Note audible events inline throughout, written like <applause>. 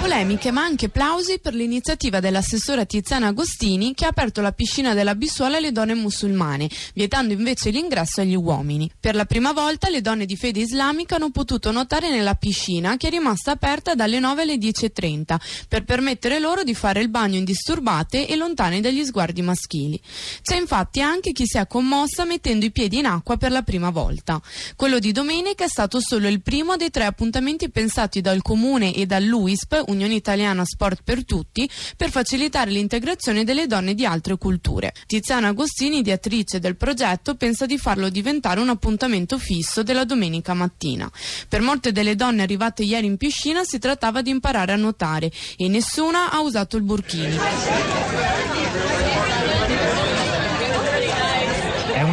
Polemiche ma anche plausi per l'iniziativa dell'assessora Tiziana Agostini che ha aperto la piscina della Bissuola alle donne musulmane, vietando invece l'ingresso agli uomini. Per la prima volta le donne di fede islamica hanno potuto nuotare nella piscina che è rimasta aperta dalle 9 alle 10.30 per permettere loro di fare il bagno indisturbate e lontane dagli sguardi maschili. C'è infatti anche chi si è commossa mettendo i piedi in acqua per la prima volta. Quello di domenica è stato solo il primo dei tre appuntamenti pensati dal Comune e dall'UISP, Unione Italiana Sport per Tutti, per facilitare l'integrazione delle donne di altre culture. Tiziana Agostini, ideatrice del progetto, pensa di farlo diventare un appuntamento fisso della domenica mattina. Per molte delle donne arrivate ieri in piscina si trattava di imparare a nuotare e nessuna ha usato il burkini.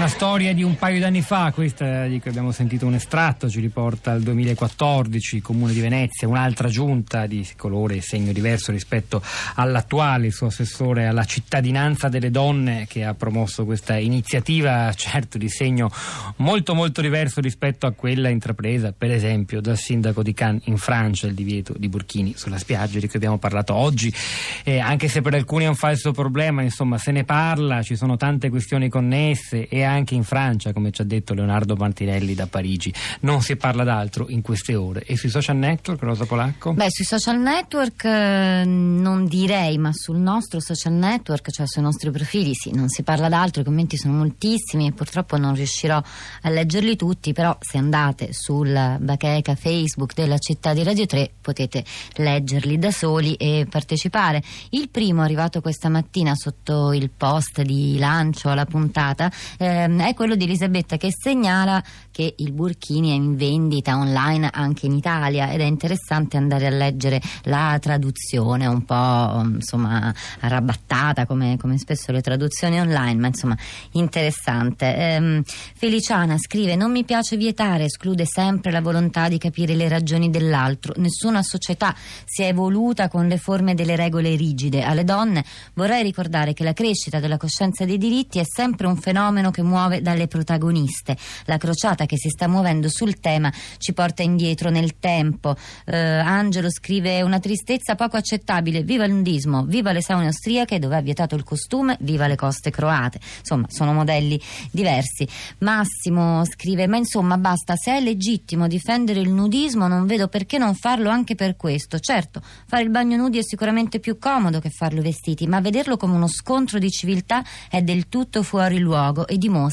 Storia di un paio d'anni fa, questa di cui abbiamo sentito un estratto, ci riporta al 2014, Comune di Venezia, un'altra giunta di colore e segno diverso rispetto all'attuale, il suo assessore alla cittadinanza delle donne che ha promosso questa iniziativa, certo di segno molto molto diverso rispetto a quella intrapresa per esempio dal sindaco di Cannes in Francia, il divieto di burkini sulla spiaggia di cui abbiamo parlato oggi, eh, anche se per alcuni è un falso problema, insomma se ne parla, ci sono tante questioni connesse e anche in Francia, come ci ha detto Leonardo Martinelli da Parigi. Non si parla d'altro in queste ore. E sui social network, Rosa Polacco? Beh, sui social network eh, non direi, ma sul nostro social network, cioè sui nostri profili, sì, non si parla d'altro, i commenti sono moltissimi e purtroppo non riuscirò a leggerli tutti, però se andate sul bacheca Facebook della città di Radio 3 potete leggerli da soli e partecipare. Il primo arrivato questa mattina sotto il post di lancio alla puntata ehm, è quello di Elisabetta che segnala che il Burkini è in vendita online anche in Italia ed è interessante andare a leggere la traduzione un po' insomma arrabattata come, come spesso le traduzioni online ma insomma interessante. Ehm, Feliciana scrive non mi piace vietare esclude sempre la volontà di capire le ragioni dell'altro. Nessuna società si è evoluta con le forme delle regole rigide. Alle donne vorrei ricordare che la crescita della coscienza dei diritti è sempre un fenomeno che muove dalle protagoniste la crociata che si sta muovendo sul tema ci porta indietro nel tempo. Eh, Angelo scrive una tristezza poco accettabile, viva il nudismo, viva le saune austriache dove ha vietato il costume, viva le coste croate. Insomma, sono modelli diversi. Massimo scrive, ma insomma basta, se è legittimo difendere il nudismo non vedo perché non farlo anche per questo. Certo, fare il bagno nudi è sicuramente più comodo che farlo vestiti, ma vederlo come uno scontro di civiltà è del tutto fuori luogo e dimostra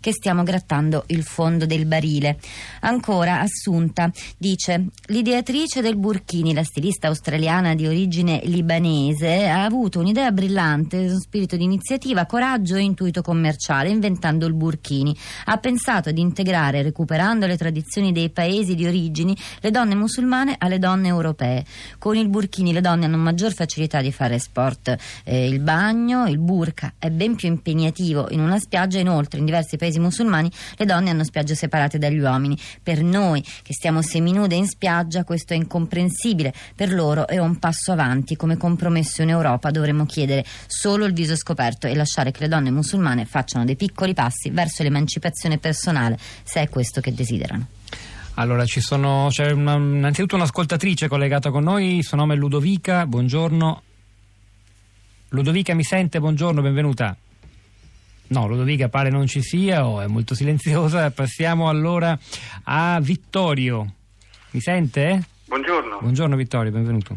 che stiamo grattando il fondo del barile. Ancora Assunta dice l'ideatrice del Burkini, la stilista australiana di origine libanese, ha avuto un'idea brillante, uno spirito di iniziativa, coraggio e intuito commerciale inventando il Burkini. Ha pensato di integrare, recuperando le tradizioni dei paesi di origini, le donne musulmane alle donne europee. Con il Burkini le donne hanno maggior facilità di fare sport. Eh, il bagno, il burka è ben più impegnativo in una spiaggia, inoltre in diversi paesi musulmani le donne hanno spiagge separate dagli uomini. Per noi che stiamo seminude in spiaggia questo è incomprensibile, per loro è un passo avanti. Come compromesso in Europa dovremmo chiedere solo il viso scoperto e lasciare che le donne musulmane facciano dei piccoli passi verso l'emancipazione personale, se è questo che desiderano. Allora, ci sono, c'è una, innanzitutto un'ascoltatrice collegata con noi, il suo nome è Ludovica, buongiorno. Ludovica mi sente, buongiorno, benvenuta. No, Ludovica pare non ci sia o è molto silenziosa. Passiamo allora a Vittorio. Mi sente? Buongiorno. Buongiorno Vittorio, benvenuto.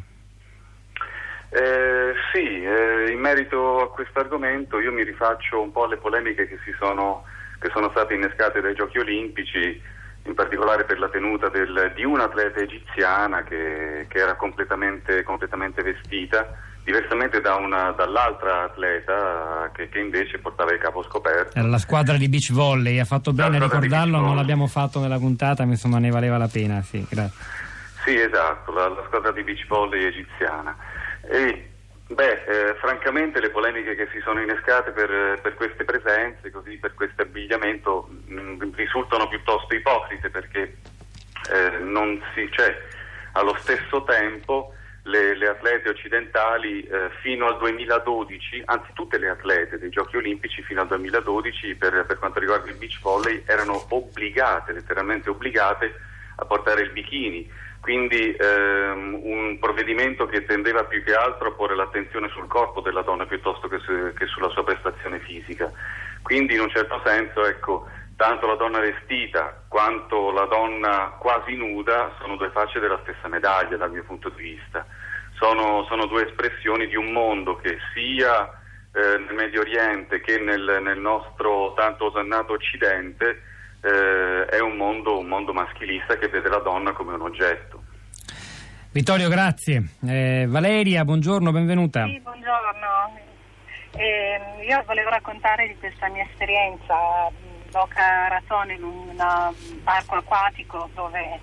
Eh, sì, eh, in merito a questo argomento io mi rifaccio un po' alle polemiche che, sono, che sono state innescate dai Giochi Olimpici, in particolare per la tenuta del, di un'atleta egiziana che, che era completamente, completamente vestita diversamente da una, dall'altra atleta che, che, invece portava il capo scoperto. Era la squadra di beach volley, ha fatto bene a ricordarlo, non l'abbiamo fatto nella puntata, ma insomma ne valeva la pena, sì, grazie. Sì, esatto, la, la squadra di beach volley egiziana. E, beh, eh, francamente le polemiche che si sono innescate per, per queste presenze, così, per questo abbigliamento, mh, mm, risultano piuttosto ipocrite perché eh, non si, cioè, allo stesso tempo le, le atlete occidentali eh, fino al 2012, anzi tutte le atlete dei Giochi Olimpici fino al 2012 per, per quanto riguarda il beach volley erano obbligate, letteralmente obbligate a portare il bikini, quindi ehm, un provvedimento che tendeva più che altro a porre l'attenzione sul corpo della donna piuttosto che, su, che sulla sua prestazione fisica. Quindi in un certo senso ecco, tanto la donna vestita quanto la donna quasi nuda sono due facce della stessa medaglia dal mio punto di vista. Sono, sono due espressioni di un mondo che sia eh, nel Medio Oriente che nel, nel nostro tanto osannato Occidente eh, è un mondo, un mondo maschilista che vede la donna come un oggetto. Vittorio, grazie. Eh, Valeria, buongiorno, benvenuta. Sì, buongiorno. Eh, io volevo raccontare di questa mia esperienza Boca Raton in un parco acquatico dove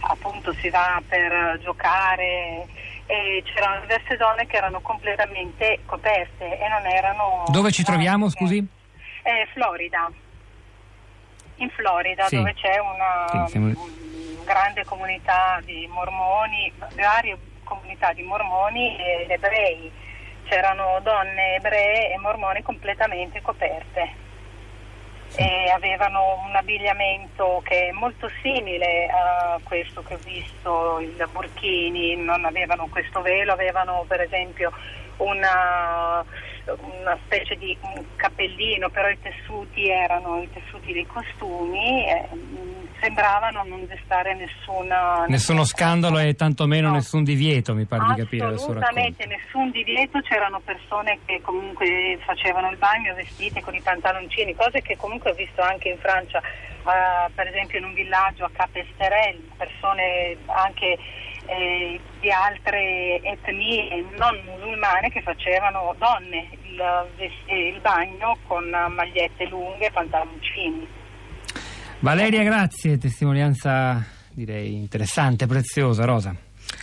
appunto si va per giocare e c'erano diverse donne che erano completamente coperte e non erano... Dove ci troviamo, scusi? Eh, Florida. In Florida sì. dove c'è una sì, siamo... grande comunità di mormoni, varie comunità di mormoni ed ebrei. C'erano donne ebree e mormoni completamente coperte <laughs> e avevano un abbigliamento che è molto simile a questo che ho visto, il burkini, non avevano questo velo, avevano per esempio una, una specie di cappellino, però i tessuti erano i tessuti dei costumi, eh, sembravano non destare nessuna, nessuno scandalo e tantomeno no. nessun divieto, mi pare di capire. Assolutamente nessun divieto, c'erano persone che comunque facevano il bagno vestite con i pantaloncini, cose che comunque ho visto anche in Francia, uh, per esempio in un villaggio a Capesterel, persone anche eh, di altre etnie non musulmane che facevano donne il, il bagno con magliette lunghe e pantaloncini. Valeria, grazie, testimonianza direi interessante, preziosa, Rosa.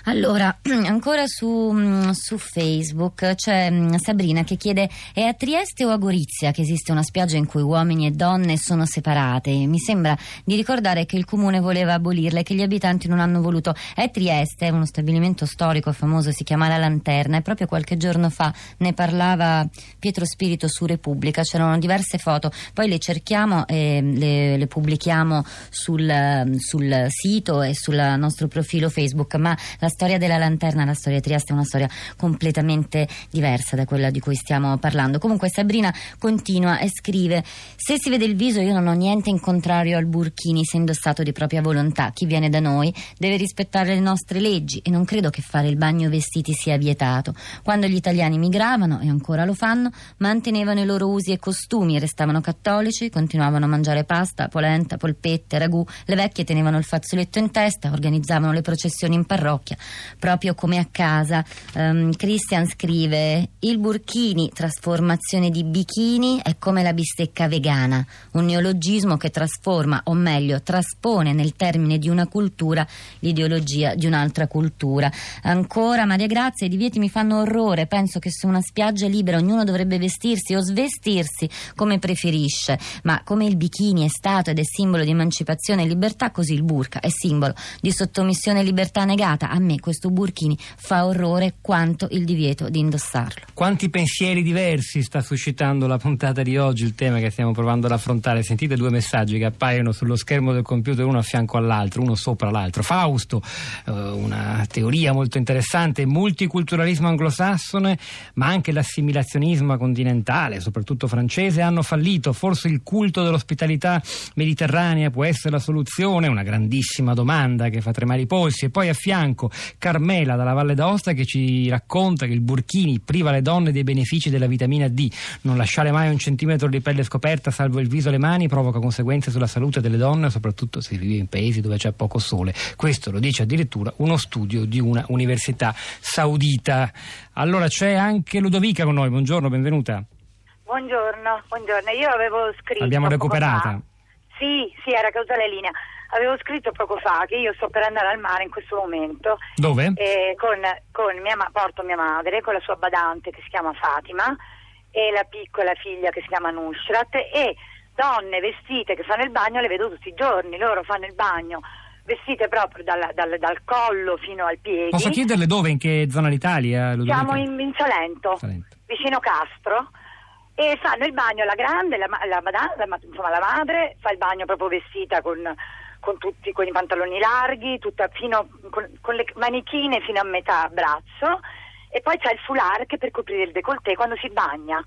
Allora, <clears throat> ancora su, mm, su, Facebook c'è mm, Sabrina che chiede: è a Trieste o a Gorizia che esiste una spiaggia in cui uomini e donne sono separate? Mi sembra di ricordare che il comune voleva abolirla e che gli abitanti non hanno voluto. È Trieste, è uno stabilimento storico famoso, si chiama La Lanterna e proprio qualche giorno fa ne parlava Pietro Spirito su Repubblica. C'erano diverse foto, poi le cerchiamo e le, le pubblichiamo sul, sul sito e sul nostro profilo Facebook. Ma la storia della lanterna, la storia di Trieste è una storia completamente diversa da quella di cui stiamo parlando. Comunque Sabrina continua e scrive: Se si vede il viso, io non ho niente in contrario al burkini se indossato di propria volontà. Chi viene da noi deve rispettare le nostre leggi e non credo che fare il bagno vestiti sia vietato. Quando gli italiani migravano, e ancora lo fanno, mantenevano i loro usi e costumi, restavano cattolici, continuavano a mangiare pasta, polenta, polpette, ragù. Le vecchie tenevano il fazzoletto in testa, organizzavano le processioni in parrocchia proprio come a casa. Um, Christian scrive: Il burkini, trasformazione di bikini, è come la bistecca vegana, un neologismo che trasforma, o meglio, traspone nel termine di una cultura l'ideologia di un'altra cultura. Ancora, Maria Grazia, i divieti mi fanno orrore. Penso che su una spiaggia libera ognuno dovrebbe vestirsi o svestirsi come preferisce, ma come il bikini è stato ed è simbolo di emancipazione e libertà, così il burka è simbolo di sottomissione e libertà negata a me questo burkini fa orrore quanto il divieto di indossarlo. Quanti pensieri diversi sta suscitando la puntata di oggi, il tema che stiamo provando ad affrontare. Sentite due messaggi che appaiono sullo schermo del computer uno a fianco all'altro, uno sopra l'altro. Fausto, eh, una teoria molto interessante, multiculturalismo anglosassone, ma anche l'assimilazionismo continentale, soprattutto francese, hanno fallito. Forse il culto dell'ospitalità mediterranea può essere la soluzione? Una grandissima domanda che fa tremare i polsi. E poi a fianco Carmela dalla Valle d'Aosta che ci racconta che il burkini priva le donne dei benefici della vitamina D. Non lasciare mai un centimetro di pelle scoperta, salvo il viso e le mani, provoca conseguenze sulla salute delle donne, soprattutto se vive in paesi dove c'è poco sole. Questo lo dice addirittura uno studio di una università saudita. Allora c'è anche Ludovica con noi. Buongiorno, benvenuta. Buongiorno, buongiorno. Io avevo scritto. L'abbiamo recuperata. Sì, sì, era caduta la linea. Avevo scritto poco fa che io sto per andare al mare in questo momento. Dove? Eh, con, con mia, porto mia madre, con la sua badante che si chiama Fatima e la piccola figlia che si chiama Nushrat e donne vestite che fanno il bagno le vedo tutti i giorni, loro fanno il bagno vestite proprio dal, dal, dal collo fino al piede. Posso chiederle dove, in che zona d'Italia? Siamo in, in Salento, Salento, vicino Castro e fanno il bagno la grande, la, la, la, insomma, la madre fa il bagno proprio vestita con con tutti con i pantaloni larghi, fino, con, con, le manichine fino a metà braccio e poi c'è il foulard che per coprire il décolleté quando si bagna,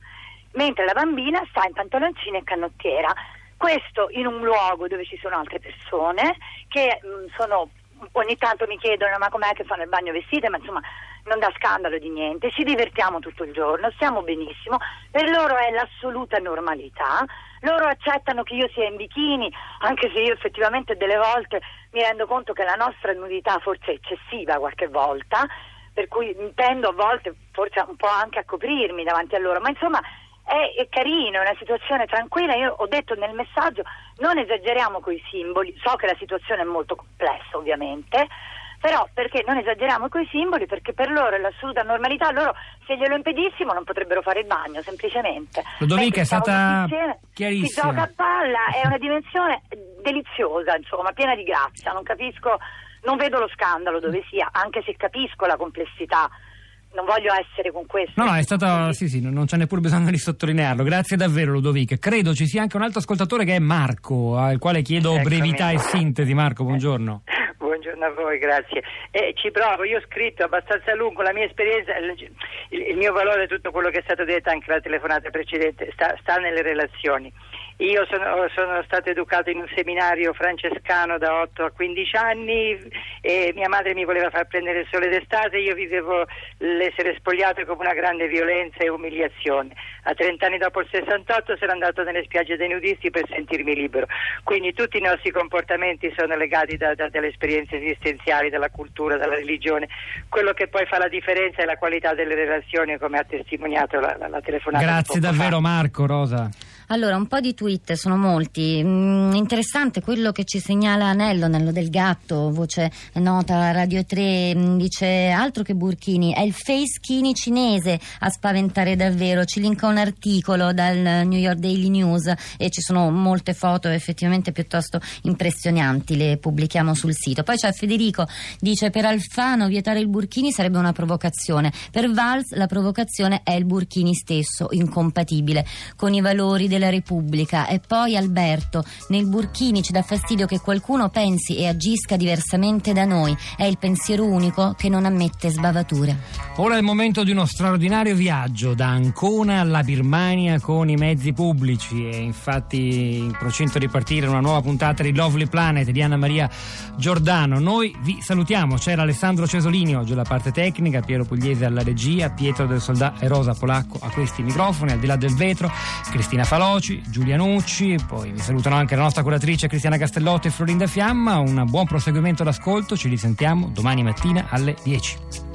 mentre la bambina sta in pantaloncini e canottiera. Questo in un luogo dove ci sono altre persone che mh, mm, sono, ogni tanto mi chiedono ma com'è che fanno il bagno vestite, ma insomma non dà scandalo di niente, ci divertiamo tutto il giorno, stiamo benissimo, per loro è l'assoluta normalità, loro accettano che io sia in bikini, anche se io effettivamente delle volte mi rendo conto che la nostra nudità forse è eccessiva qualche volta, per cui tendo a volte forse un po' anche a coprirmi davanti a loro, ma insomma è, è, carino, è una situazione tranquilla. Io ho detto nel messaggio non esageriamo con i simboli, so che la situazione è molto complessa ovviamente, però perché non esageriamo con i simboli? Perché per loro è l'assoluta normalità, loro se glielo impedissimo non potrebbero fare il bagno, semplicemente. Ludovica è stata chiarissima. Si gioca a palla, è una dimensione deliziosa, insomma, piena di grazia, non capisco, non vedo lo scandalo dove sia, anche se capisco la complessità non voglio essere con questo. No, no, è stato. Sì, sì, non c'è neppure bisogno di sottolinearlo. Grazie davvero, Ludovic. Credo ci sia anche un altro ascoltatore che è Marco, al quale chiedo Eccomi. brevità e sintesi. Marco, buongiorno. <laughs> Buongiorno a voi, grazie. Eh, ci provo, io ho scritto abbastanza lungo la mia esperienza, il, il, mio valore, tutto quello che è stato detto anche la telefonata precedente, sta, sta nelle relazioni. Io sono, sono, stato educato in un seminario francescano da 8 a 15 anni e mia madre mi voleva far prendere il sole d'estate, io vivevo l'essere spogliato come una grande violenza e umiliazione. A 30 anni dopo il 68 sono andato nelle spiagge dei nudisti per sentirmi libero. Quindi tutti i nostri comportamenti sono legati da, da, dalle esperienze esistenziali, dalla cultura, dalla religione. Quello che poi fa la differenza è la qualità delle relazioni, come ha testimoniato la, la, la telefonata. Grazie davvero fa. Marco, Rosa. Allora, un po' di tweet, sono molti. Mm, interessante quello che ci segnala Anello, Nello del Gatto, voce nota Radio 3, mm, dice altro che Burchini, è il face chini cinese a spaventare davvero. Ci linka un articolo dal New York Daily News e ci sono molte foto effettivamente piuttosto impressionanti, le pubblichiamo sul sito. Poi c'è Federico, dice per Alfano vietare il Burchini sarebbe una provocazione. Per Valls la provocazione è il Burchini stesso, incompatibile con i valori del della Repubblica. E poi Alberto, nel Burchini ci dà fastidio che qualcuno pensi e agisca diversamente da noi. È il pensiero unico che non ammette sbavature. Ora è il momento di uno straordinario viaggio da Ancona alla Birmania con i mezzi pubblici. E infatti in procinto di partire una nuova puntata di Lovely Planet di Anna Maria Giordano. Noi vi salutiamo. C'era Alessandro Cesolini oggi alla parte tecnica, Piero Pugliese alla regia, Pietro del Soldato e Rosa Polacco a questi microfoni, al di là del vetro, Cristina Falò Veloci, Giulia Nucci, poi mi salutano anche la nostra curatrice Cristiana Castellotti e Florinda Fiamma. Un buon proseguimento d'ascolto, ci risentiamo domani mattina alle 10.